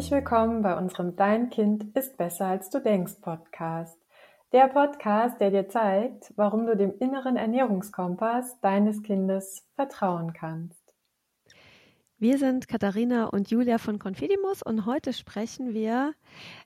Herzlich willkommen bei unserem Dein Kind ist besser als du denkst Podcast. Der Podcast, der dir zeigt, warum du dem inneren Ernährungskompass deines Kindes vertrauen kannst. Wir sind Katharina und Julia von Confidimus und heute sprechen wir,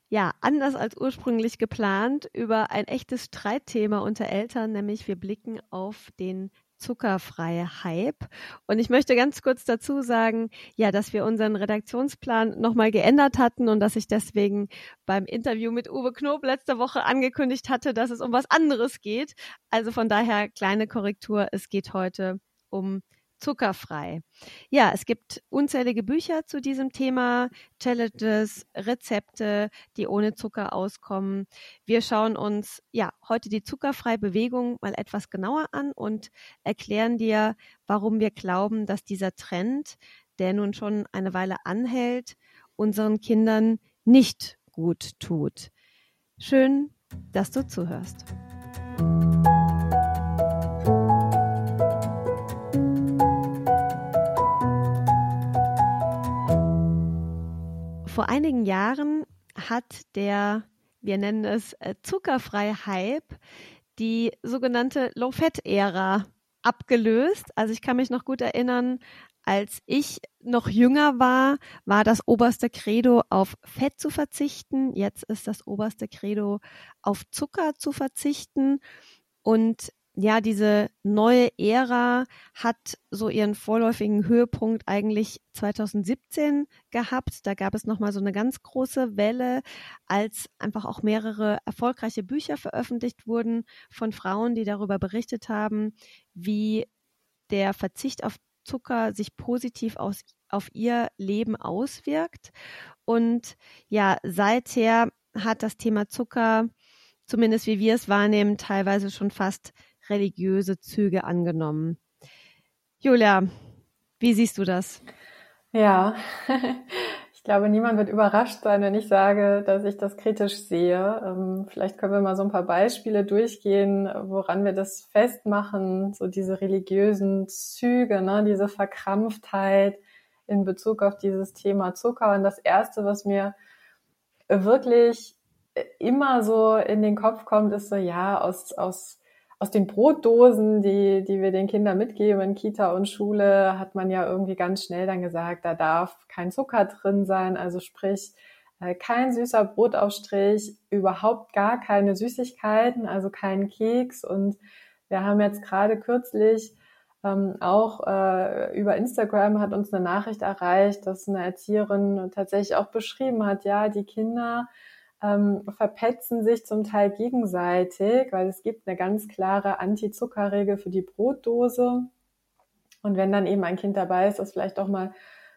ja, anders als ursprünglich geplant, über ein echtes Streitthema unter Eltern, nämlich wir blicken auf den zuckerfreie Hype. Und ich möchte ganz kurz dazu sagen, ja, dass wir unseren Redaktionsplan nochmal geändert hatten und dass ich deswegen beim Interview mit Uwe Knob letzte Woche angekündigt hatte, dass es um was anderes geht. Also von daher kleine Korrektur. Es geht heute um zuckerfrei. Ja, es gibt unzählige Bücher zu diesem Thema, Challenges, Rezepte, die ohne Zucker auskommen. Wir schauen uns ja heute die zuckerfreie Bewegung mal etwas genauer an und erklären dir, warum wir glauben, dass dieser Trend, der nun schon eine Weile anhält, unseren Kindern nicht gut tut. Schön, dass du zuhörst. Vor einigen Jahren hat der, wir nennen es äh, zuckerfrei Hype, die sogenannte Low-Fat-Ära abgelöst. Also ich kann mich noch gut erinnern, als ich noch jünger war, war das oberste Credo auf Fett zu verzichten. Jetzt ist das oberste Credo auf Zucker zu verzichten. Und ja, diese neue Ära hat so ihren vorläufigen Höhepunkt eigentlich 2017 gehabt. Da gab es nochmal so eine ganz große Welle, als einfach auch mehrere erfolgreiche Bücher veröffentlicht wurden von Frauen, die darüber berichtet haben, wie der Verzicht auf Zucker sich positiv aus, auf ihr Leben auswirkt. Und ja, seither hat das Thema Zucker, zumindest wie wir es wahrnehmen, teilweise schon fast religiöse Züge angenommen. Julia, wie siehst du das? Ja, ich glaube, niemand wird überrascht sein, wenn ich sage, dass ich das kritisch sehe. Ähm, vielleicht können wir mal so ein paar Beispiele durchgehen, woran wir das festmachen, so diese religiösen Züge, ne, diese Verkrampftheit in Bezug auf dieses Thema Zucker. Und das Erste, was mir wirklich immer so in den Kopf kommt, ist so, ja, aus, aus aus den Brotdosen, die, die wir den Kindern mitgeben in Kita und Schule, hat man ja irgendwie ganz schnell dann gesagt, da darf kein Zucker drin sein, also sprich äh, kein süßer Brotaufstrich, überhaupt gar keine Süßigkeiten, also kein Keks. Und wir haben jetzt gerade kürzlich ähm, auch äh, über Instagram hat uns eine Nachricht erreicht, dass eine Erzieherin tatsächlich auch beschrieben hat, ja, die Kinder ähm, verpetzen sich zum Teil gegenseitig, weil es gibt eine ganz klare Anti-Zucker-Regel für die Brotdose. Und wenn dann eben ein Kind dabei ist, das vielleicht auch mal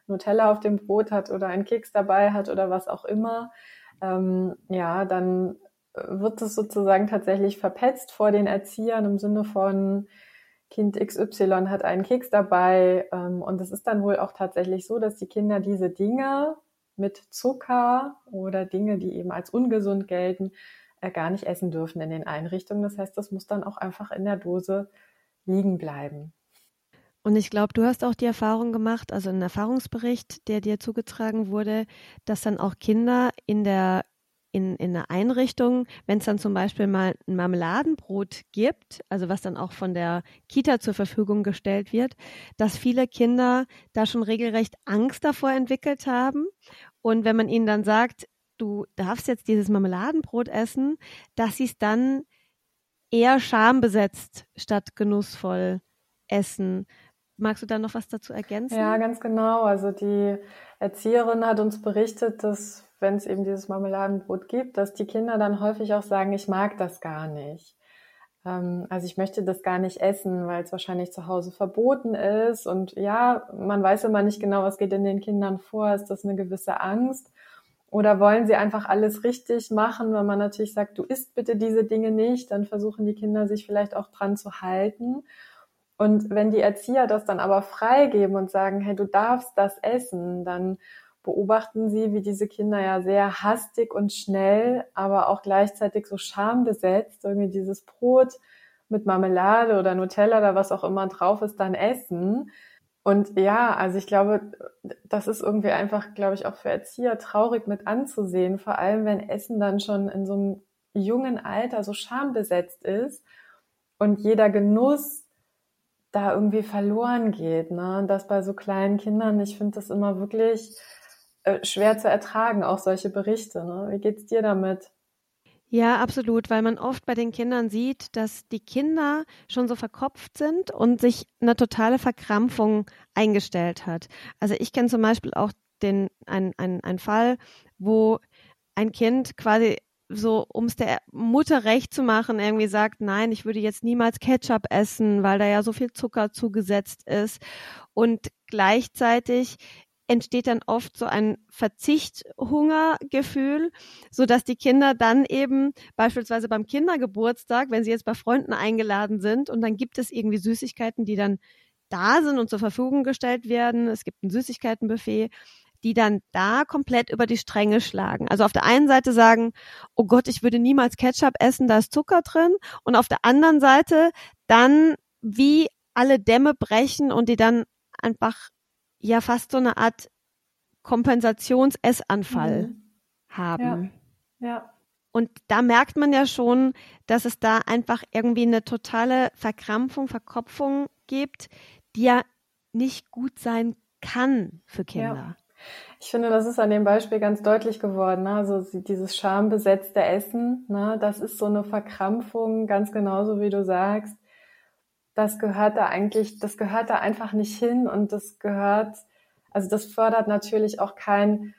Nutella auf dem Brot hat oder einen Keks dabei hat oder was auch immer, ähm, ja, dann wird es sozusagen tatsächlich verpetzt vor den Erziehern im Sinne von Kind XY hat einen Keks dabei. Ähm, und es ist dann wohl auch tatsächlich so, dass die Kinder diese Dinge mit Zucker oder Dinge, die eben als ungesund gelten, äh, gar nicht essen dürfen in den Einrichtungen. Das heißt, das muss dann auch einfach in der Dose liegen bleiben. Und ich glaube, du hast auch die Erfahrung gemacht, also ein Erfahrungsbericht, der dir zugetragen wurde, dass dann auch Kinder in der in, in einer Einrichtung, wenn es dann zum Beispiel mal ein Marmeladenbrot gibt, also was dann auch von der Kita zur Verfügung gestellt wird, dass viele Kinder da schon regelrecht Angst davor entwickelt haben und wenn man ihnen dann sagt, du darfst jetzt dieses Marmeladenbrot essen, dass sie es dann eher schambesetzt statt genussvoll essen. Magst du da noch was dazu ergänzen? Ja, ganz genau. Also die Erzieherin hat uns berichtet, dass wenn es eben dieses Marmeladenbrot gibt, dass die Kinder dann häufig auch sagen, ich mag das gar nicht. Ähm, also ich möchte das gar nicht essen, weil es wahrscheinlich zu Hause verboten ist. Und ja, man weiß immer nicht genau, was geht in den Kindern vor. Ist das eine gewisse Angst? Oder wollen sie einfach alles richtig machen, wenn man natürlich sagt, du isst bitte diese Dinge nicht, dann versuchen die Kinder sich vielleicht auch dran zu halten. Und wenn die Erzieher das dann aber freigeben und sagen, hey, du darfst das essen, dann beobachten sie, wie diese Kinder ja sehr hastig und schnell, aber auch gleichzeitig so schambesetzt irgendwie dieses Brot mit Marmelade oder Nutella oder was auch immer drauf ist, dann essen. Und ja, also ich glaube, das ist irgendwie einfach, glaube ich, auch für Erzieher traurig mit anzusehen, vor allem wenn Essen dann schon in so einem jungen Alter so schambesetzt ist und jeder Genuss da irgendwie verloren geht. Ne? Und das bei so kleinen Kindern, ich finde das immer wirklich schwer zu ertragen, auch solche Berichte. Ne? Wie geht's dir damit? Ja, absolut, weil man oft bei den Kindern sieht, dass die Kinder schon so verkopft sind und sich eine totale Verkrampfung eingestellt hat. Also ich kenne zum Beispiel auch den, ein, ein, ein Fall, wo ein Kind quasi so, um es der Mutter recht zu machen, irgendwie sagt, nein, ich würde jetzt niemals Ketchup essen, weil da ja so viel Zucker zugesetzt ist. Und gleichzeitig entsteht dann oft so ein Verzicht-Hungergefühl, so dass die Kinder dann eben beispielsweise beim Kindergeburtstag, wenn sie jetzt bei Freunden eingeladen sind und dann gibt es irgendwie Süßigkeiten, die dann da sind und zur Verfügung gestellt werden. Es gibt ein Süßigkeitenbuffet die dann da komplett über die Stränge schlagen. Also auf der einen Seite sagen, oh Gott, ich würde niemals Ketchup essen, da ist Zucker drin. Und auf der anderen Seite dann wie alle Dämme brechen und die dann einfach ja fast so eine Art Kompensationsessanfall mhm. haben. Ja. ja. Und da merkt man ja schon, dass es da einfach irgendwie eine totale Verkrampfung, Verkopfung gibt, die ja nicht gut sein kann für Kinder. Ja. Ich finde, das ist an dem Beispiel ganz deutlich geworden. Ne? Also dieses schambesetzte Essen, ne? das ist so eine Verkrampfung, ganz genauso wie du sagst. Das gehört da eigentlich, das gehört da einfach nicht hin und das gehört, also das fördert natürlich auch kein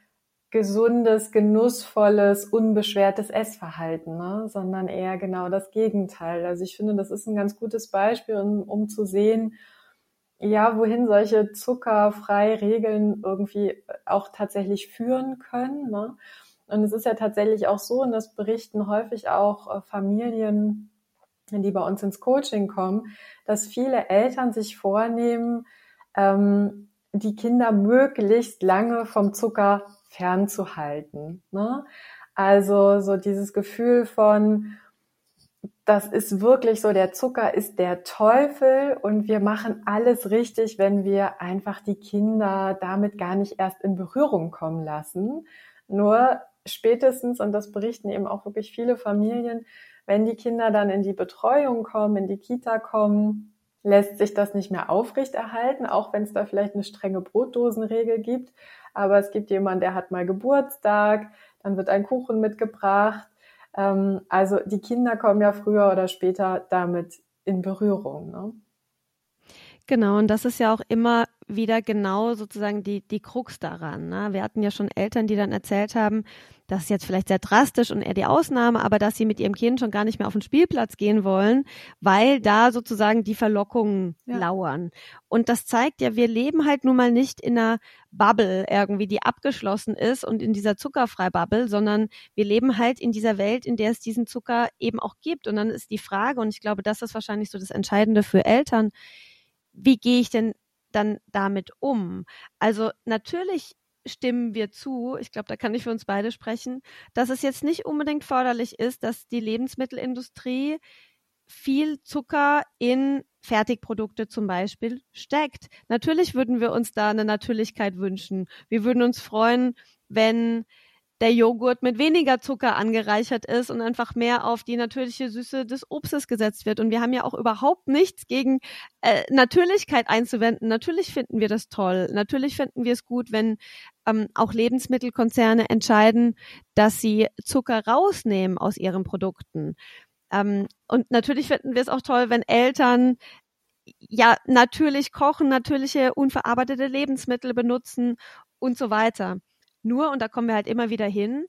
gesundes, genussvolles, unbeschwertes Essverhalten, ne? sondern eher genau das Gegenteil. Also ich finde, das ist ein ganz gutes Beispiel, um, um zu sehen, ja, wohin solche zuckerfreie Regeln irgendwie auch tatsächlich führen können. Ne? Und es ist ja tatsächlich auch so, und das berichten häufig auch äh, Familien, die bei uns ins Coaching kommen, dass viele Eltern sich vornehmen, ähm, die Kinder möglichst lange vom Zucker fernzuhalten. Ne? Also so dieses Gefühl von, das ist wirklich so, der Zucker ist der Teufel und wir machen alles richtig, wenn wir einfach die Kinder damit gar nicht erst in Berührung kommen lassen. Nur spätestens, und das berichten eben auch wirklich viele Familien, wenn die Kinder dann in die Betreuung kommen, in die Kita kommen, lässt sich das nicht mehr aufrechterhalten, auch wenn es da vielleicht eine strenge Brotdosenregel gibt. Aber es gibt jemanden, der hat mal Geburtstag, dann wird ein Kuchen mitgebracht ähm, also die Kinder kommen ja früher oder später damit in Berührung. Ne? Genau, und das ist ja auch immer wieder genau sozusagen die, die Krux daran. Ne? Wir hatten ja schon Eltern, die dann erzählt haben, das ist jetzt vielleicht sehr drastisch und eher die Ausnahme, aber dass sie mit ihrem Kind schon gar nicht mehr auf den Spielplatz gehen wollen, weil da sozusagen die Verlockungen ja. lauern. Und das zeigt ja, wir leben halt nun mal nicht in einer Bubble irgendwie, die abgeschlossen ist und in dieser Zuckerfrei-Bubble, sondern wir leben halt in dieser Welt, in der es diesen Zucker eben auch gibt. Und dann ist die Frage, und ich glaube, das ist wahrscheinlich so das Entscheidende für Eltern, wie gehe ich denn dann damit um? Also natürlich stimmen wir zu, ich glaube, da kann ich für uns beide sprechen, dass es jetzt nicht unbedingt förderlich ist, dass die Lebensmittelindustrie viel Zucker in Fertigprodukte zum Beispiel steckt. Natürlich würden wir uns da eine Natürlichkeit wünschen. Wir würden uns freuen, wenn der Joghurt mit weniger Zucker angereichert ist und einfach mehr auf die natürliche Süße des Obstes gesetzt wird. Und wir haben ja auch überhaupt nichts gegen äh, Natürlichkeit einzuwenden. Natürlich finden wir das toll. Natürlich finden wir es gut, wenn ähm, auch Lebensmittelkonzerne entscheiden, dass sie Zucker rausnehmen aus ihren Produkten. Ähm, und natürlich finden wir es auch toll, wenn Eltern ja natürlich kochen, natürliche unverarbeitete Lebensmittel benutzen und so weiter. Nur, und da kommen wir halt immer wieder hin,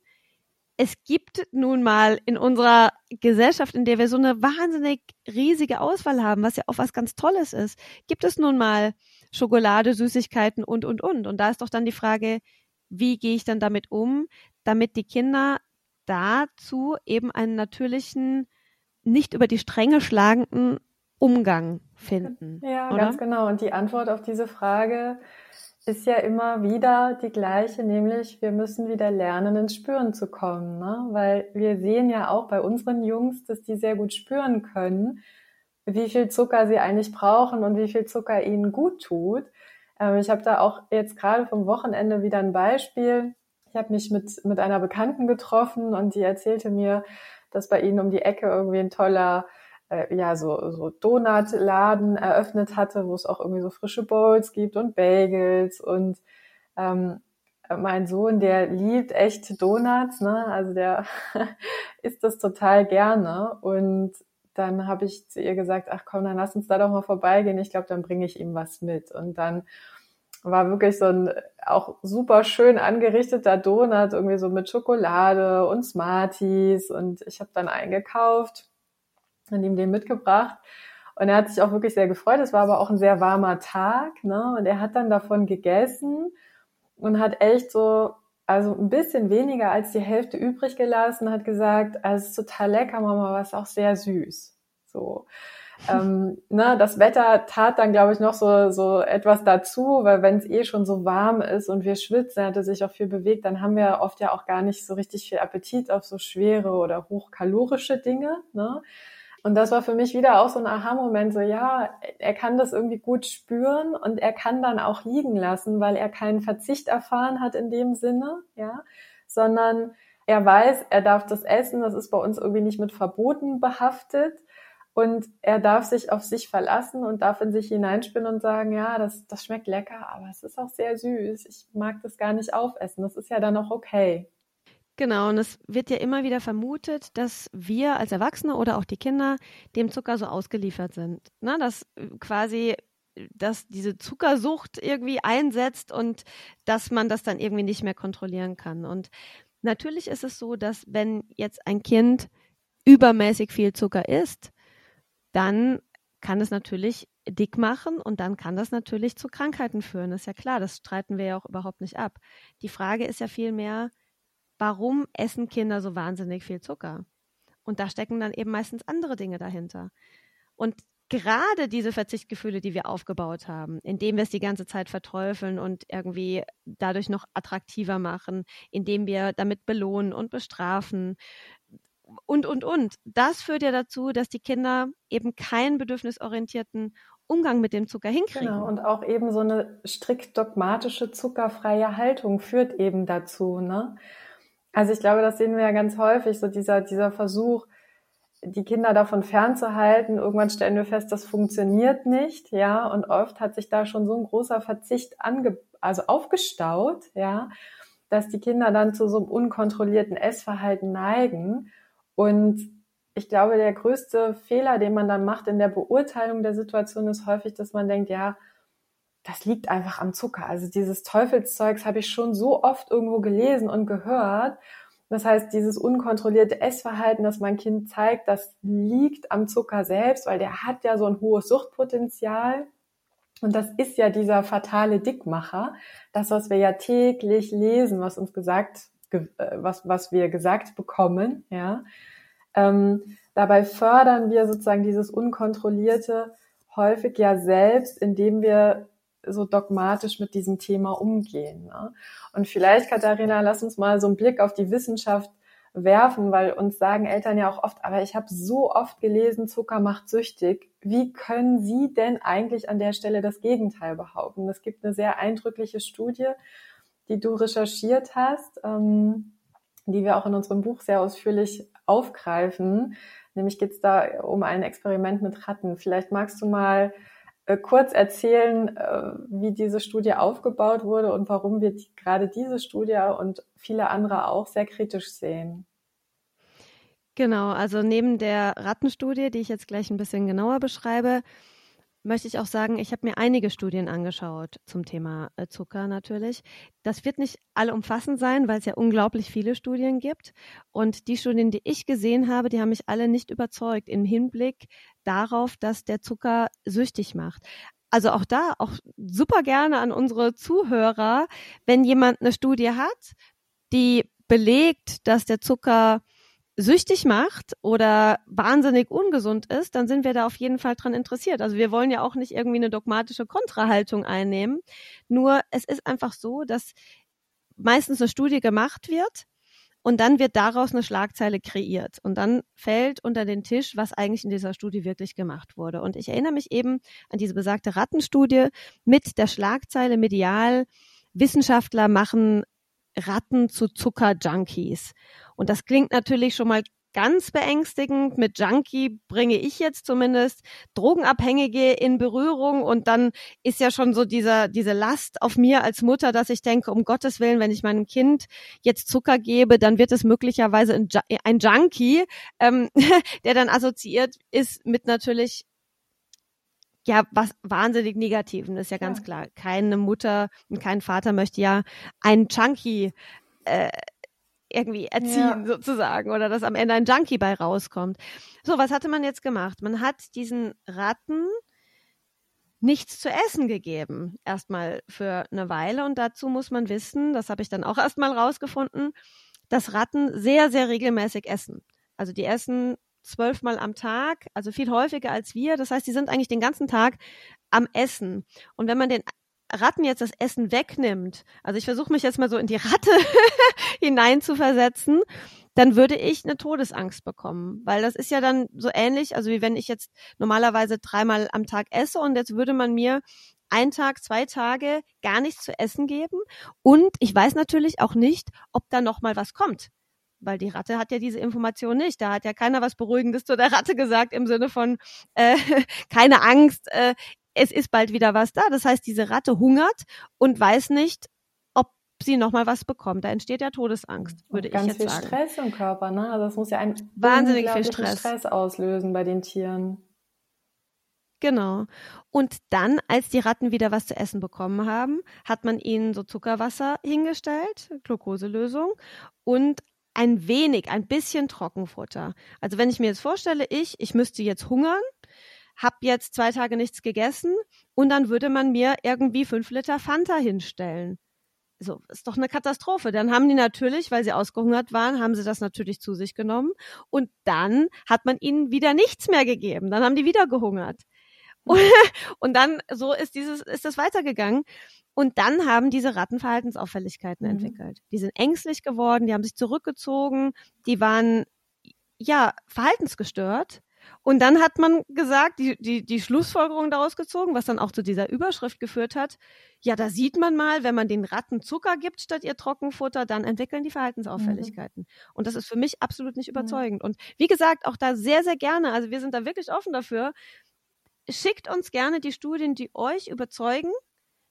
es gibt nun mal in unserer Gesellschaft, in der wir so eine wahnsinnig riesige Auswahl haben, was ja auch was ganz Tolles ist, gibt es nun mal Schokolade, Süßigkeiten und, und, und. Und da ist doch dann die Frage, wie gehe ich dann damit um, damit die Kinder dazu eben einen natürlichen, nicht über die Stränge schlagenden Umgang finden. Ja, oder? ganz genau. Und die Antwort auf diese Frage ist ja immer wieder die gleiche, nämlich wir müssen wieder lernen, ins Spüren zu kommen. Ne? Weil wir sehen ja auch bei unseren Jungs, dass die sehr gut spüren können, wie viel Zucker sie eigentlich brauchen und wie viel Zucker ihnen gut tut. Ähm, ich habe da auch jetzt gerade vom Wochenende wieder ein Beispiel. Ich habe mich mit, mit einer Bekannten getroffen und die erzählte mir, dass bei ihnen um die Ecke irgendwie ein toller äh, ja so, so Donutladen eröffnet hatte, wo es auch irgendwie so frische Bowls gibt und Bagels und ähm, mein Sohn, der liebt echt Donuts, ne? Also der isst das total gerne. Und dann habe ich zu ihr gesagt, ach komm, dann lass uns da doch mal vorbeigehen. Ich glaube, dann bringe ich ihm was mit. Und dann war wirklich so ein auch super schön angerichteter Donut, irgendwie so mit Schokolade und Smarties. Und ich habe dann eingekauft und ihm den mitgebracht. Und er hat sich auch wirklich sehr gefreut. Es war aber auch ein sehr warmer Tag. Ne? Und er hat dann davon gegessen und hat echt so, also ein bisschen weniger als die Hälfte übrig gelassen, hat gesagt, also es ist total lecker, Mama, aber es ist auch sehr süß. So. ähm, ne, das Wetter tat dann, glaube ich, noch so, so etwas dazu, weil wenn es eh schon so warm ist und wir schwitzen, hatte sich auch viel bewegt, dann haben wir oft ja auch gar nicht so richtig viel Appetit auf so schwere oder hochkalorische Dinge. Ne? Und das war für mich wieder auch so ein Aha-Moment, so ja, er kann das irgendwie gut spüren und er kann dann auch liegen lassen, weil er keinen Verzicht erfahren hat in dem Sinne, ja, sondern er weiß, er darf das essen, das ist bei uns irgendwie nicht mit Verboten behaftet und er darf sich auf sich verlassen und darf in sich hineinspinnen und sagen, ja, das, das schmeckt lecker, aber es ist auch sehr süß, ich mag das gar nicht aufessen, das ist ja dann auch okay. Genau, und es wird ja immer wieder vermutet, dass wir als Erwachsene oder auch die Kinder dem Zucker so ausgeliefert sind. Ne? Dass äh, quasi dass diese Zuckersucht irgendwie einsetzt und dass man das dann irgendwie nicht mehr kontrollieren kann. Und natürlich ist es so, dass wenn jetzt ein Kind übermäßig viel Zucker isst, dann kann es natürlich dick machen und dann kann das natürlich zu Krankheiten führen. Das ist ja klar, das streiten wir ja auch überhaupt nicht ab. Die Frage ist ja vielmehr, warum essen Kinder so wahnsinnig viel Zucker? Und da stecken dann eben meistens andere Dinge dahinter. Und gerade diese Verzichtgefühle, die wir aufgebaut haben, indem wir es die ganze Zeit verteufeln und irgendwie dadurch noch attraktiver machen, indem wir damit belohnen und bestrafen und, und, und. Das führt ja dazu, dass die Kinder eben keinen bedürfnisorientierten Umgang mit dem Zucker hinkriegen. Genau, und auch eben so eine strikt dogmatische zuckerfreie Haltung führt eben dazu, ne? Also ich glaube, das sehen wir ja ganz häufig, so dieser, dieser Versuch, die Kinder davon fernzuhalten. Irgendwann stellen wir fest, das funktioniert nicht, ja. Und oft hat sich da schon so ein großer Verzicht ange, also aufgestaut, ja, dass die Kinder dann zu so einem unkontrollierten Essverhalten neigen. Und ich glaube, der größte Fehler, den man dann macht in der Beurteilung der Situation, ist häufig, dass man denkt, ja, das liegt einfach am Zucker. Also dieses Teufelszeugs habe ich schon so oft irgendwo gelesen und gehört. Das heißt, dieses unkontrollierte Essverhalten, das mein Kind zeigt, das liegt am Zucker selbst, weil der hat ja so ein hohes Suchtpotenzial. Und das ist ja dieser fatale Dickmacher. Das, was wir ja täglich lesen, was uns gesagt, äh, was, was wir gesagt bekommen, ja. Ähm, dabei fördern wir sozusagen dieses unkontrollierte häufig ja selbst, indem wir so dogmatisch mit diesem Thema umgehen. Ne? Und vielleicht, Katharina, lass uns mal so einen Blick auf die Wissenschaft werfen, weil uns sagen Eltern ja auch oft, aber ich habe so oft gelesen, Zucker macht süchtig. Wie können Sie denn eigentlich an der Stelle das Gegenteil behaupten? Es gibt eine sehr eindrückliche Studie, die du recherchiert hast, ähm, die wir auch in unserem Buch sehr ausführlich aufgreifen. Nämlich geht es da um ein Experiment mit Ratten. Vielleicht magst du mal kurz erzählen, äh, wie diese Studie aufgebaut wurde und warum wir gerade diese Studie und viele andere auch sehr kritisch sehen. Genau, also neben der Rattenstudie, die ich jetzt gleich ein bisschen genauer beschreibe, möchte ich auch sagen, ich habe mir einige Studien angeschaut zum Thema äh, Zucker natürlich. Das wird nicht alle umfassend sein, weil es ja unglaublich viele Studien gibt. Und die Studien, die ich gesehen habe, die haben mich alle nicht überzeugt im Hinblick darauf, dass der Zucker süchtig macht. Also auch da, auch super gerne an unsere Zuhörer, wenn jemand eine Studie hat, die belegt, dass der Zucker süchtig macht oder wahnsinnig ungesund ist, dann sind wir da auf jeden Fall dran interessiert. Also wir wollen ja auch nicht irgendwie eine dogmatische Kontrahaltung einnehmen. Nur es ist einfach so, dass meistens eine Studie gemacht wird und dann wird daraus eine Schlagzeile kreiert und dann fällt unter den Tisch, was eigentlich in dieser Studie wirklich gemacht wurde. Und ich erinnere mich eben an diese besagte Rattenstudie mit der Schlagzeile medial, Wissenschaftler machen Ratten zu Zuckerjunkies. Und das klingt natürlich schon mal ganz beängstigend. Mit Junkie bringe ich jetzt zumindest Drogenabhängige in Berührung und dann ist ja schon so dieser, diese Last auf mir als Mutter, dass ich denke, um Gottes Willen, wenn ich meinem Kind jetzt Zucker gebe, dann wird es möglicherweise ein, ein Junkie, ähm, der dann assoziiert ist mit natürlich ja, was wahnsinnig Negativen, ist ja ganz ja. klar. Keine Mutter und kein Vater möchte ja einen Junkie äh, irgendwie erziehen ja. sozusagen oder dass am Ende ein Junkie bei rauskommt. So, was hatte man jetzt gemacht? Man hat diesen Ratten nichts zu essen gegeben, erstmal für eine Weile und dazu muss man wissen, das habe ich dann auch erstmal rausgefunden, dass Ratten sehr, sehr regelmäßig essen. Also die essen zwölfmal am Tag, also viel häufiger als wir. Das heißt, die sind eigentlich den ganzen Tag am Essen. Und wenn man den Ratten jetzt das Essen wegnimmt, also ich versuche mich jetzt mal so in die Ratte hineinzuversetzen, dann würde ich eine Todesangst bekommen, weil das ist ja dann so ähnlich, also wie wenn ich jetzt normalerweise dreimal am Tag esse und jetzt würde man mir ein Tag, zwei Tage gar nichts zu essen geben und ich weiß natürlich auch nicht, ob da noch mal was kommt. Weil die Ratte hat ja diese Information nicht. Da hat ja keiner was Beruhigendes zu der Ratte gesagt im Sinne von äh, keine Angst, äh, es ist bald wieder was da. Das heißt, diese Ratte hungert und weiß nicht, ob sie nochmal was bekommt. Da entsteht ja Todesangst, würde ich jetzt sagen. Ganz viel Stress im Körper, ne? Also das muss ja ein wahnsinnig viel Stress. Stress auslösen bei den Tieren. Genau. Und dann, als die Ratten wieder was zu essen bekommen haben, hat man ihnen so Zuckerwasser hingestellt, Glukoselösung und ein wenig, ein bisschen Trockenfutter. Also wenn ich mir jetzt vorstelle, ich, ich müsste jetzt hungern, habe jetzt zwei Tage nichts gegessen und dann würde man mir irgendwie fünf Liter Fanta hinstellen. So, ist doch eine Katastrophe. Dann haben die natürlich, weil sie ausgehungert waren, haben sie das natürlich zu sich genommen und dann hat man ihnen wieder nichts mehr gegeben. Dann haben die wieder gehungert. Und, und dann so ist dieses ist das weitergegangen und dann haben diese Ratten Verhaltensauffälligkeiten mhm. entwickelt. Die sind ängstlich geworden, die haben sich zurückgezogen, die waren ja verhaltensgestört und dann hat man gesagt, die, die, die Schlussfolgerung daraus gezogen, was dann auch zu dieser Überschrift geführt hat, ja, da sieht man mal, wenn man den Ratten Zucker gibt statt ihr Trockenfutter, dann entwickeln die Verhaltensauffälligkeiten. Mhm. Und das ist für mich absolut nicht überzeugend. Mhm. Und wie gesagt, auch da sehr, sehr gerne, also wir sind da wirklich offen dafür, schickt uns gerne die Studien, die euch überzeugen,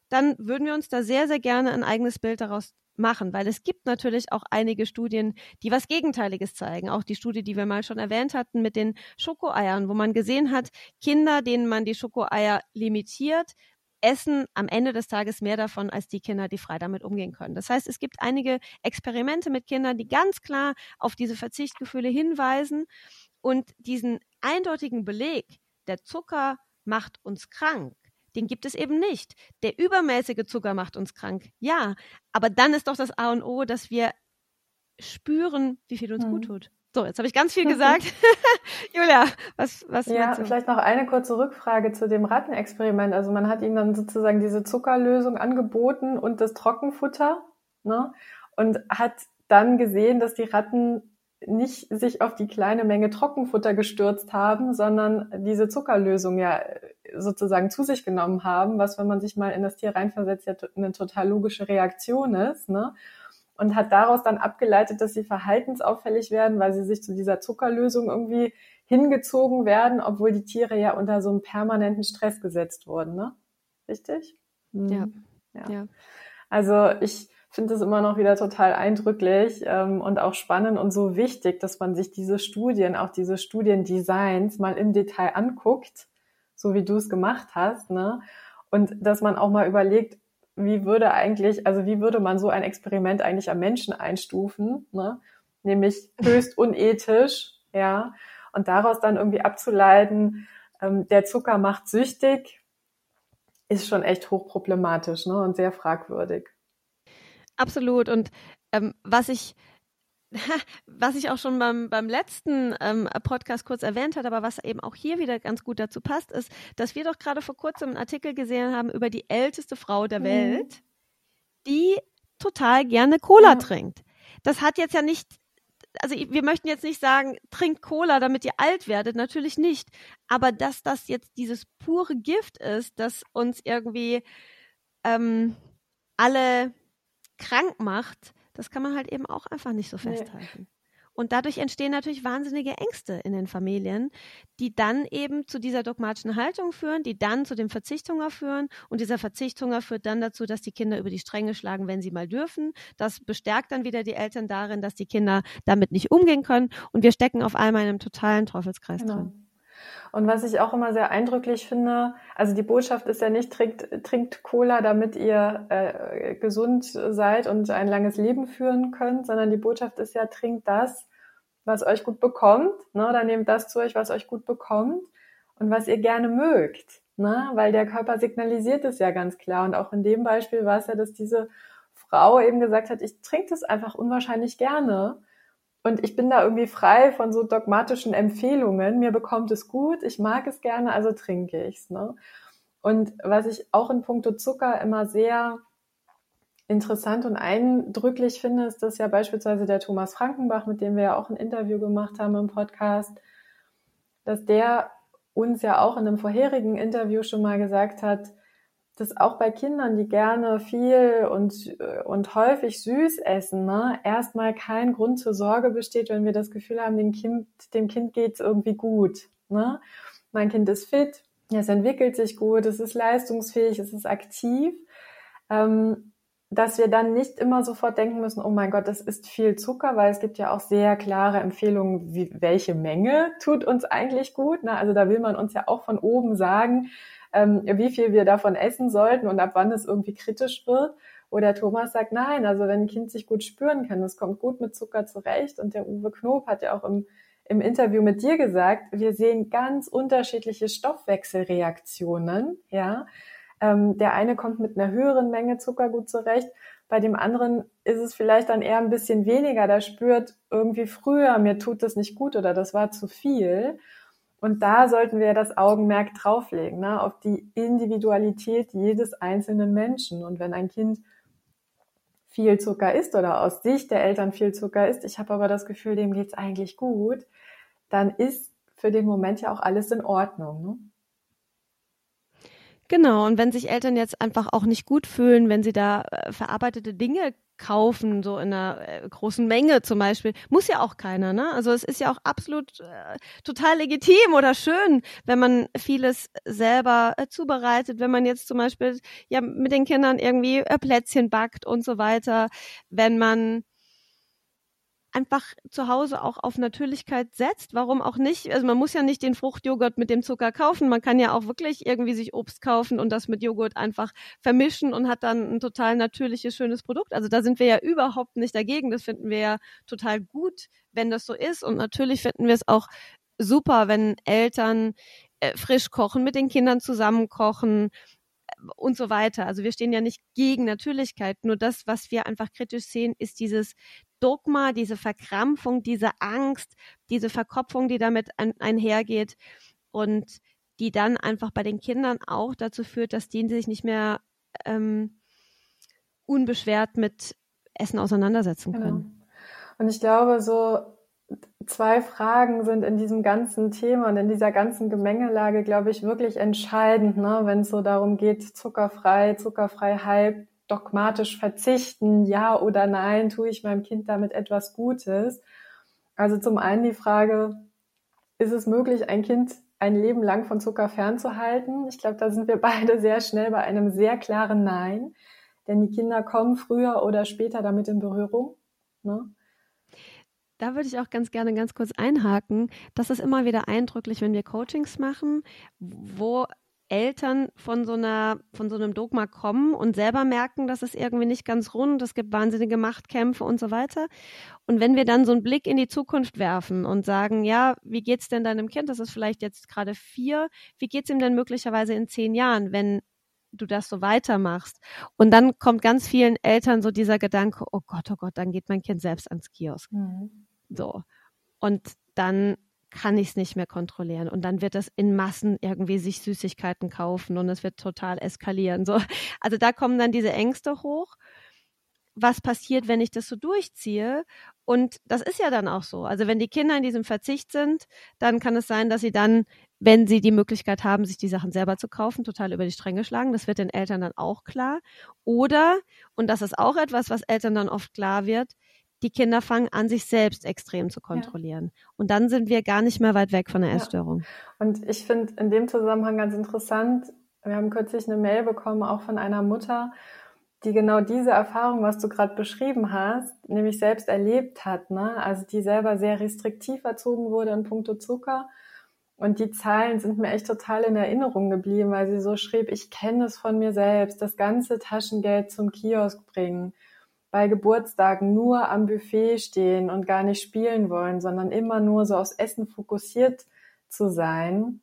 dann würden wir uns da sehr, sehr gerne ein eigenes Bild daraus machen, weil es gibt natürlich auch einige Studien, die was Gegenteiliges zeigen. Auch die Studie, die wir mal schon erwähnt hatten mit den Schokoeiern, wo man gesehen hat, Kinder, denen man die Schokoeier limitiert, essen am Ende des Tages mehr davon als die Kinder, die frei damit umgehen können. Das heißt, es gibt einige Experimente mit Kindern, die ganz klar auf diese Verzichtgefühle hinweisen und diesen eindeutigen Beleg, der Zucker macht uns krank, den gibt es eben nicht. Der übermäßige Zucker macht uns krank, ja. Aber dann ist doch das A und O, dass wir spüren, wie viel uns mhm. gut tut. So, jetzt habe ich ganz viel gesagt. Julia, was, was Ja, vielleicht noch eine kurze Rückfrage zu dem Rattenexperiment. Also man hat ihnen dann sozusagen diese Zuckerlösung angeboten und das Trockenfutter, ne? Und hat dann gesehen, dass die Ratten nicht sich auf die kleine Menge Trockenfutter gestürzt haben, sondern diese Zuckerlösung ja sozusagen zu sich genommen haben, was, wenn man sich mal in das Tier reinversetzt, ja eine total logische Reaktion ist, ne? Und hat daraus dann abgeleitet, dass sie verhaltensauffällig werden, weil sie sich zu dieser Zuckerlösung irgendwie hingezogen werden, obwohl die Tiere ja unter so einem permanenten Stress gesetzt wurden, ne? Richtig? Ja. ja. ja. Also ich finde es immer noch wieder total eindrücklich ähm, und auch spannend und so wichtig, dass man sich diese Studien, auch diese Studiendesigns mal im Detail anguckt, so wie du es gemacht hast, ne? Und dass man auch mal überlegt, wie würde eigentlich, also wie würde man so ein Experiment eigentlich am Menschen einstufen, ne? Nämlich höchst unethisch, ja. Und daraus dann irgendwie abzuleiten, ähm, der Zucker macht süchtig, ist schon echt hochproblematisch ne? und sehr fragwürdig. Absolut. Und ähm, was ich was ich auch schon beim, beim letzten ähm, Podcast kurz erwähnt hat, aber was eben auch hier wieder ganz gut dazu passt, ist, dass wir doch gerade vor kurzem einen Artikel gesehen haben über die älteste Frau der mhm. Welt, die total gerne Cola ja. trinkt. das hat jetzt ja nicht, also wir möchten jetzt nicht sagen, trinkt Cola, damit ihr alt werdet, natürlich nicht. Aber dass das jetzt dieses pure Gift ist, das uns irgendwie ähm, alle krank macht, das kann man halt eben auch einfach nicht so festhalten. Nee. Und dadurch entstehen natürlich wahnsinnige Ängste in den Familien, die dann eben zu dieser dogmatischen Haltung führen, die dann zu dem Verzichthunger führen. Und dieser Verzichthunger führt dann dazu, dass die Kinder über die Stränge schlagen, wenn sie mal dürfen. Das bestärkt dann wieder die Eltern darin, dass die Kinder damit nicht umgehen können. Und wir stecken auf einmal in einem totalen Teufelskreis genau. drin. Und was ich auch immer sehr eindrücklich finde, also die Botschaft ist ja nicht, trinkt, trinkt Cola, damit ihr äh, gesund seid und ein langes Leben führen könnt, sondern die Botschaft ist ja, trinkt das, was euch gut bekommt, ne? oder nehmt das zu euch, was euch gut bekommt und was ihr gerne mögt, ne? weil der Körper signalisiert es ja ganz klar. Und auch in dem Beispiel war es ja, dass diese Frau eben gesagt hat, ich trinke das einfach unwahrscheinlich gerne und ich bin da irgendwie frei von so dogmatischen Empfehlungen. Mir bekommt es gut, ich mag es gerne, also trinke ich's. Ne? Und was ich auch in puncto Zucker immer sehr interessant und eindrücklich finde, ist, dass ja beispielsweise der Thomas Frankenbach, mit dem wir ja auch ein Interview gemacht haben im Podcast, dass der uns ja auch in einem vorherigen Interview schon mal gesagt hat, dass auch bei Kindern, die gerne viel und, und häufig süß essen, ne, erstmal kein Grund zur Sorge besteht, wenn wir das Gefühl haben, dem Kind, dem Kind geht's irgendwie gut. Ne? Mein Kind ist fit, es entwickelt sich gut, es ist leistungsfähig, es ist aktiv. Ähm, dass wir dann nicht immer sofort denken müssen, oh mein Gott, das ist viel Zucker, weil es gibt ja auch sehr klare Empfehlungen, wie, welche Menge tut uns eigentlich gut. Ne? Also da will man uns ja auch von oben sagen, ähm, wie viel wir davon essen sollten und ab wann es irgendwie kritisch wird. Oder Thomas sagt, nein, also wenn ein Kind sich gut spüren kann, es kommt gut mit Zucker zurecht. Und der Uwe Knob hat ja auch im, im Interview mit dir gesagt, wir sehen ganz unterschiedliche Stoffwechselreaktionen, ja. Ähm, der eine kommt mit einer höheren Menge Zucker gut zurecht. Bei dem anderen ist es vielleicht dann eher ein bisschen weniger. Da spürt irgendwie früher, mir tut das nicht gut oder das war zu viel. Und da sollten wir das Augenmerk drauflegen, ne, auf die Individualität jedes einzelnen Menschen. Und wenn ein Kind viel Zucker isst oder aus Sicht der Eltern viel Zucker isst, ich habe aber das Gefühl, dem geht's eigentlich gut, dann ist für den Moment ja auch alles in Ordnung. Ne? Genau, und wenn sich Eltern jetzt einfach auch nicht gut fühlen, wenn sie da äh, verarbeitete Dinge kaufen, so in einer äh, großen Menge zum Beispiel, muss ja auch keiner, ne? Also es ist ja auch absolut äh, total legitim oder schön, wenn man vieles selber äh, zubereitet, wenn man jetzt zum Beispiel ja mit den Kindern irgendwie äh, Plätzchen backt und so weiter, wenn man einfach zu Hause auch auf Natürlichkeit setzt. Warum auch nicht? Also man muss ja nicht den Fruchtjoghurt mit dem Zucker kaufen. Man kann ja auch wirklich irgendwie sich Obst kaufen und das mit Joghurt einfach vermischen und hat dann ein total natürliches, schönes Produkt. Also da sind wir ja überhaupt nicht dagegen. Das finden wir ja total gut, wenn das so ist. Und natürlich finden wir es auch super, wenn Eltern äh, frisch kochen, mit den Kindern zusammen kochen, und so weiter. Also wir stehen ja nicht gegen Natürlichkeit. Nur das, was wir einfach kritisch sehen, ist dieses Dogma, diese Verkrampfung, diese Angst, diese Verkopfung, die damit ein, einhergeht und die dann einfach bei den Kindern auch dazu führt, dass die sich nicht mehr ähm, unbeschwert mit Essen auseinandersetzen können. Genau. Und ich glaube, so zwei Fragen sind in diesem ganzen Thema und in dieser ganzen Gemengelage, glaube ich, wirklich entscheidend, ne? wenn es so darum geht, zuckerfrei, zuckerfrei halb, dogmatisch verzichten, ja oder nein, tue ich meinem Kind damit etwas Gutes? Also zum einen die Frage, ist es möglich, ein Kind ein Leben lang von Zucker fernzuhalten? Ich glaube, da sind wir beide sehr schnell bei einem sehr klaren Nein, denn die Kinder kommen früher oder später damit in Berührung. Ne? Da würde ich auch ganz gerne ganz kurz einhaken. Das ist immer wieder eindrücklich, wenn wir Coachings machen, wo Eltern von so einer, von so einem Dogma kommen und selber merken, dass es irgendwie nicht ganz rund, es gibt wahnsinnige Machtkämpfe und so weiter. Und wenn wir dann so einen Blick in die Zukunft werfen und sagen, ja, wie geht's denn deinem Kind? Das ist vielleicht jetzt gerade vier. Wie geht's ihm denn möglicherweise in zehn Jahren, wenn du das so weitermachst? Und dann kommt ganz vielen Eltern so dieser Gedanke, oh Gott, oh Gott, dann geht mein Kind selbst ans Kiosk. Mhm. So. Und dann kann ich es nicht mehr kontrollieren. Und dann wird es in Massen irgendwie sich Süßigkeiten kaufen und es wird total eskalieren. So. Also da kommen dann diese Ängste hoch, was passiert, wenn ich das so durchziehe. Und das ist ja dann auch so. Also wenn die Kinder in diesem Verzicht sind, dann kann es sein, dass sie dann, wenn sie die Möglichkeit haben, sich die Sachen selber zu kaufen, total über die Stränge schlagen. Das wird den Eltern dann auch klar. Oder, und das ist auch etwas, was Eltern dann oft klar wird, die Kinder fangen an, sich selbst extrem zu kontrollieren. Ja. Und dann sind wir gar nicht mehr weit weg von der Essstörung. Ja. Und ich finde in dem Zusammenhang ganz interessant, wir haben kürzlich eine Mail bekommen, auch von einer Mutter, die genau diese Erfahrung, was du gerade beschrieben hast, nämlich selbst erlebt hat, ne? Also die selber sehr restriktiv erzogen wurde in puncto Zucker. Und die Zahlen sind mir echt total in Erinnerung geblieben, weil sie so schrieb, ich kenne es von mir selbst, das ganze Taschengeld zum Kiosk bringen, bei Geburtstagen nur am Buffet stehen und gar nicht spielen wollen, sondern immer nur so aufs Essen fokussiert zu sein.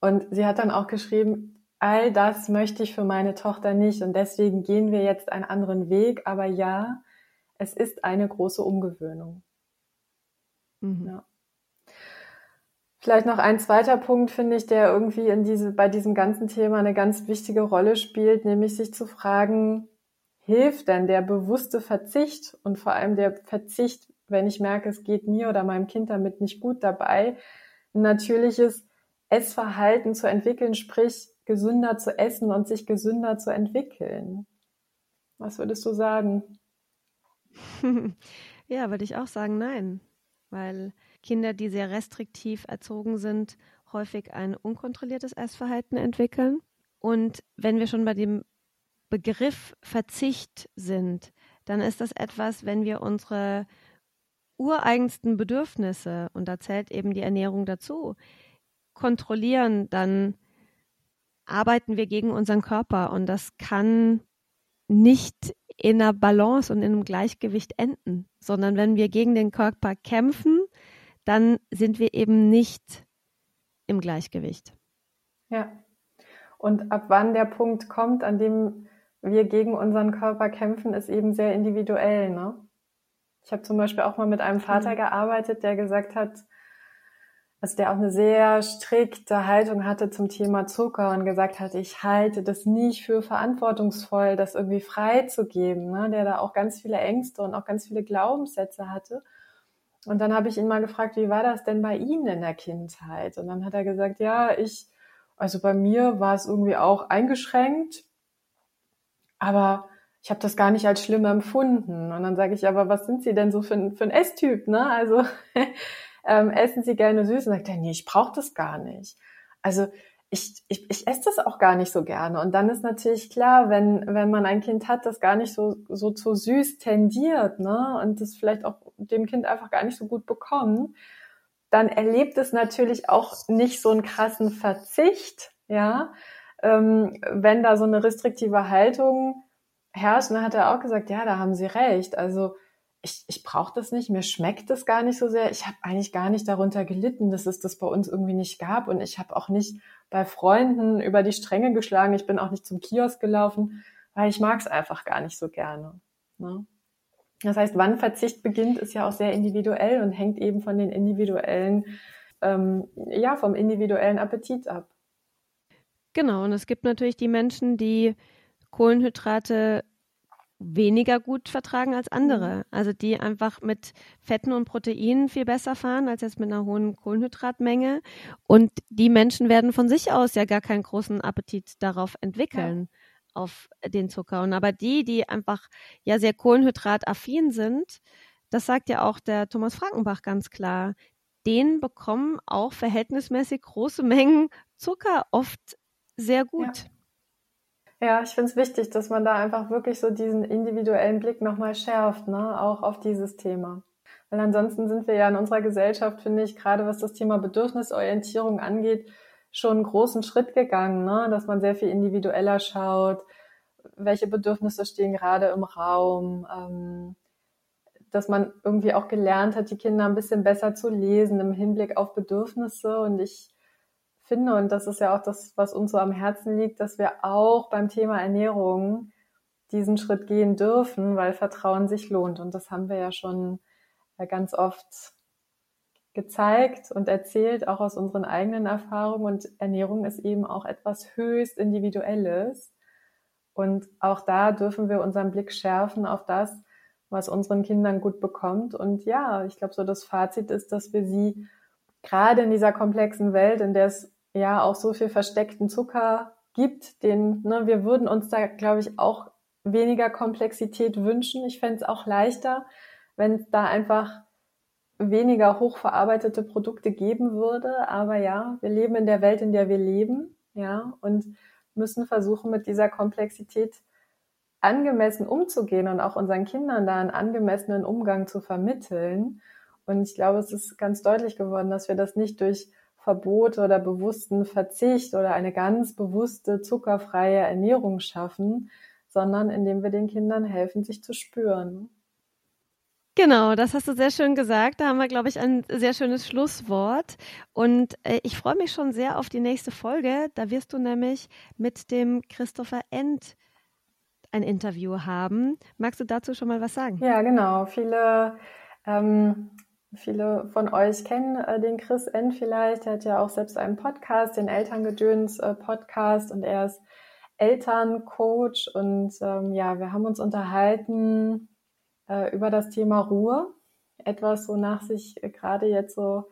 Und sie hat dann auch geschrieben, all das möchte ich für meine Tochter nicht und deswegen gehen wir jetzt einen anderen Weg. Aber ja, es ist eine große Umgewöhnung. Mhm. Ja. Vielleicht noch ein zweiter Punkt, finde ich, der irgendwie in diese, bei diesem ganzen Thema eine ganz wichtige Rolle spielt, nämlich sich zu fragen, hilft denn der bewusste Verzicht und vor allem der Verzicht, wenn ich merke, es geht mir oder meinem Kind damit nicht gut dabei, ein natürliches Essverhalten zu entwickeln, sprich gesünder zu essen und sich gesünder zu entwickeln. Was würdest du sagen? ja, würde ich auch sagen, nein. Weil Kinder, die sehr restriktiv erzogen sind, häufig ein unkontrolliertes Essverhalten entwickeln. Und wenn wir schon bei dem Begriff Verzicht sind, dann ist das etwas, wenn wir unsere ureigensten Bedürfnisse, und da zählt eben die Ernährung dazu, kontrollieren, dann arbeiten wir gegen unseren Körper und das kann nicht in einer Balance und in einem Gleichgewicht enden, sondern wenn wir gegen den Körper kämpfen, dann sind wir eben nicht im Gleichgewicht. Ja. Und ab wann der Punkt kommt, an dem wir gegen unseren Körper kämpfen, ist eben sehr individuell. Ne? Ich habe zum Beispiel auch mal mit einem Vater mhm. gearbeitet, der gesagt hat, also der auch eine sehr strikte Haltung hatte zum Thema Zucker und gesagt hat, ich halte das nicht für verantwortungsvoll, das irgendwie freizugeben, ne? der da auch ganz viele Ängste und auch ganz viele Glaubenssätze hatte. Und dann habe ich ihn mal gefragt, wie war das denn bei Ihnen in der Kindheit? Und dann hat er gesagt, ja, ich, also bei mir war es irgendwie auch eingeschränkt, aber ich habe das gar nicht als schlimm empfunden. Und dann sage ich, aber was sind Sie denn so für, für ein Esstyp? Ne? Also ähm, essen Sie gerne süß? Und sagt er, nee, ich brauche das gar nicht. Also ich, ich, ich esse das auch gar nicht so gerne. Und dann ist natürlich klar, wenn, wenn man ein Kind hat, das gar nicht so, so zu süß tendiert, ne, und das vielleicht auch dem Kind einfach gar nicht so gut bekommt, dann erlebt es natürlich auch nicht so einen krassen Verzicht, ja, ähm, wenn da so eine restriktive Haltung herrscht. Dann hat er auch gesagt, ja, da haben Sie recht. Also ich, ich brauche das nicht, mir schmeckt das gar nicht so sehr. Ich habe eigentlich gar nicht darunter gelitten, dass es das bei uns irgendwie nicht gab. Und ich habe auch nicht bei Freunden über die Stränge geschlagen. Ich bin auch nicht zum Kiosk gelaufen, weil ich mag es einfach gar nicht so gerne. Ne? Das heißt, wann Verzicht beginnt, ist ja auch sehr individuell und hängt eben von den individuellen, ähm, ja, vom individuellen Appetit ab. Genau, und es gibt natürlich die Menschen, die Kohlenhydrate weniger gut vertragen als andere. Mhm. Also die einfach mit Fetten und Proteinen viel besser fahren als jetzt mit einer hohen Kohlenhydratmenge. Und die Menschen werden von sich aus ja gar keinen großen Appetit darauf entwickeln. Ja. auf den Zucker. Und aber die, die einfach ja sehr kohlenhydrataffin sind, das sagt ja auch der Thomas Frankenbach ganz klar, denen bekommen auch verhältnismäßig große Mengen Zucker oft sehr gut. Ja. Ja, ich finde es wichtig, dass man da einfach wirklich so diesen individuellen Blick nochmal schärft, ne? auch auf dieses Thema. Weil ansonsten sind wir ja in unserer Gesellschaft, finde ich, gerade was das Thema Bedürfnisorientierung angeht, schon einen großen Schritt gegangen, ne? dass man sehr viel individueller schaut, welche Bedürfnisse stehen gerade im Raum, ähm, dass man irgendwie auch gelernt hat, die Kinder ein bisschen besser zu lesen im Hinblick auf Bedürfnisse. Und ich finde, und das ist ja auch das, was uns so am Herzen liegt, dass wir auch beim Thema Ernährung diesen Schritt gehen dürfen, weil Vertrauen sich lohnt. Und das haben wir ja schon äh, ganz oft gezeigt und erzählt, auch aus unseren eigenen Erfahrungen. Und Ernährung ist eben auch etwas höchst Individuelles. Und auch da dürfen wir unseren Blick schärfen auf das, was unseren Kindern gut bekommt. Und ja, ich glaube, so das Fazit ist, dass wir sie gerade in dieser komplexen Welt, in der es ja auch so viel versteckten Zucker gibt, den ne, wir würden uns da, glaube ich, auch weniger Komplexität wünschen. Ich fände es auch leichter, wenn es da einfach weniger hochverarbeitete Produkte geben würde. Aber ja, wir leben in der Welt, in der wir leben, ja, und müssen versuchen, mit dieser Komplexität angemessen umzugehen und auch unseren Kindern da einen angemessenen Umgang zu vermitteln. Und ich glaube, es ist ganz deutlich geworden, dass wir das nicht durch Verbot oder bewussten Verzicht oder eine ganz bewusste zuckerfreie Ernährung schaffen, sondern indem wir den Kindern helfen, sich zu spüren. Genau, das hast du sehr schön gesagt. Da haben wir, glaube ich, ein sehr schönes Schlusswort. Und äh, ich freue mich schon sehr auf die nächste Folge. Da wirst du nämlich mit dem Christopher End ein Interview haben. Magst du dazu schon mal was sagen? Ja, genau. Viele ähm, Viele von euch kennen äh, den Chris N. vielleicht. Er hat ja auch selbst einen Podcast, den Elterngedöns äh, Podcast. Und er ist Elterncoach. Und ähm, ja, wir haben uns unterhalten äh, über das Thema Ruhe. Etwas, wonach sich gerade jetzt so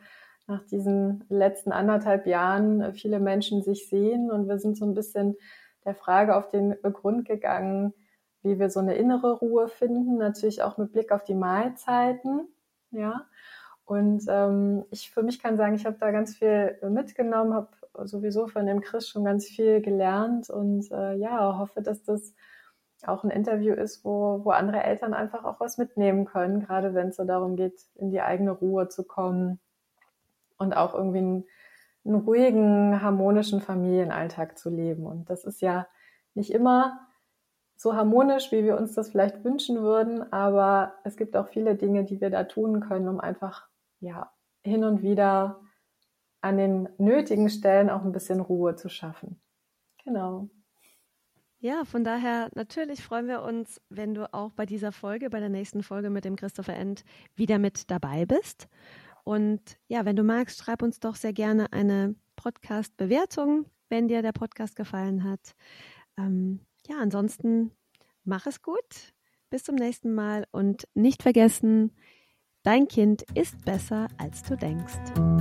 nach diesen letzten anderthalb Jahren viele Menschen sich sehen. Und wir sind so ein bisschen der Frage auf den Grund gegangen, wie wir so eine innere Ruhe finden, natürlich auch mit Blick auf die Mahlzeiten, ja, und ähm, ich für mich kann sagen, ich habe da ganz viel mitgenommen, habe sowieso von dem Chris schon ganz viel gelernt und äh, ja, hoffe, dass das auch ein Interview ist, wo, wo andere Eltern einfach auch was mitnehmen können, gerade wenn es so darum geht, in die eigene Ruhe zu kommen und auch irgendwie einen, einen ruhigen, harmonischen Familienalltag zu leben. Und das ist ja nicht immer so harmonisch, wie wir uns das vielleicht wünschen würden, aber es gibt auch viele Dinge, die wir da tun können, um einfach ja, hin und wieder an den nötigen Stellen auch ein bisschen Ruhe zu schaffen. Genau. Ja, von daher natürlich freuen wir uns, wenn du auch bei dieser Folge, bei der nächsten Folge mit dem Christopher End wieder mit dabei bist. Und ja, wenn du magst, schreib uns doch sehr gerne eine Podcast-Bewertung, wenn dir der Podcast gefallen hat. Ähm, ja, ansonsten mach es gut. Bis zum nächsten Mal und nicht vergessen, Dein Kind ist besser, als du denkst.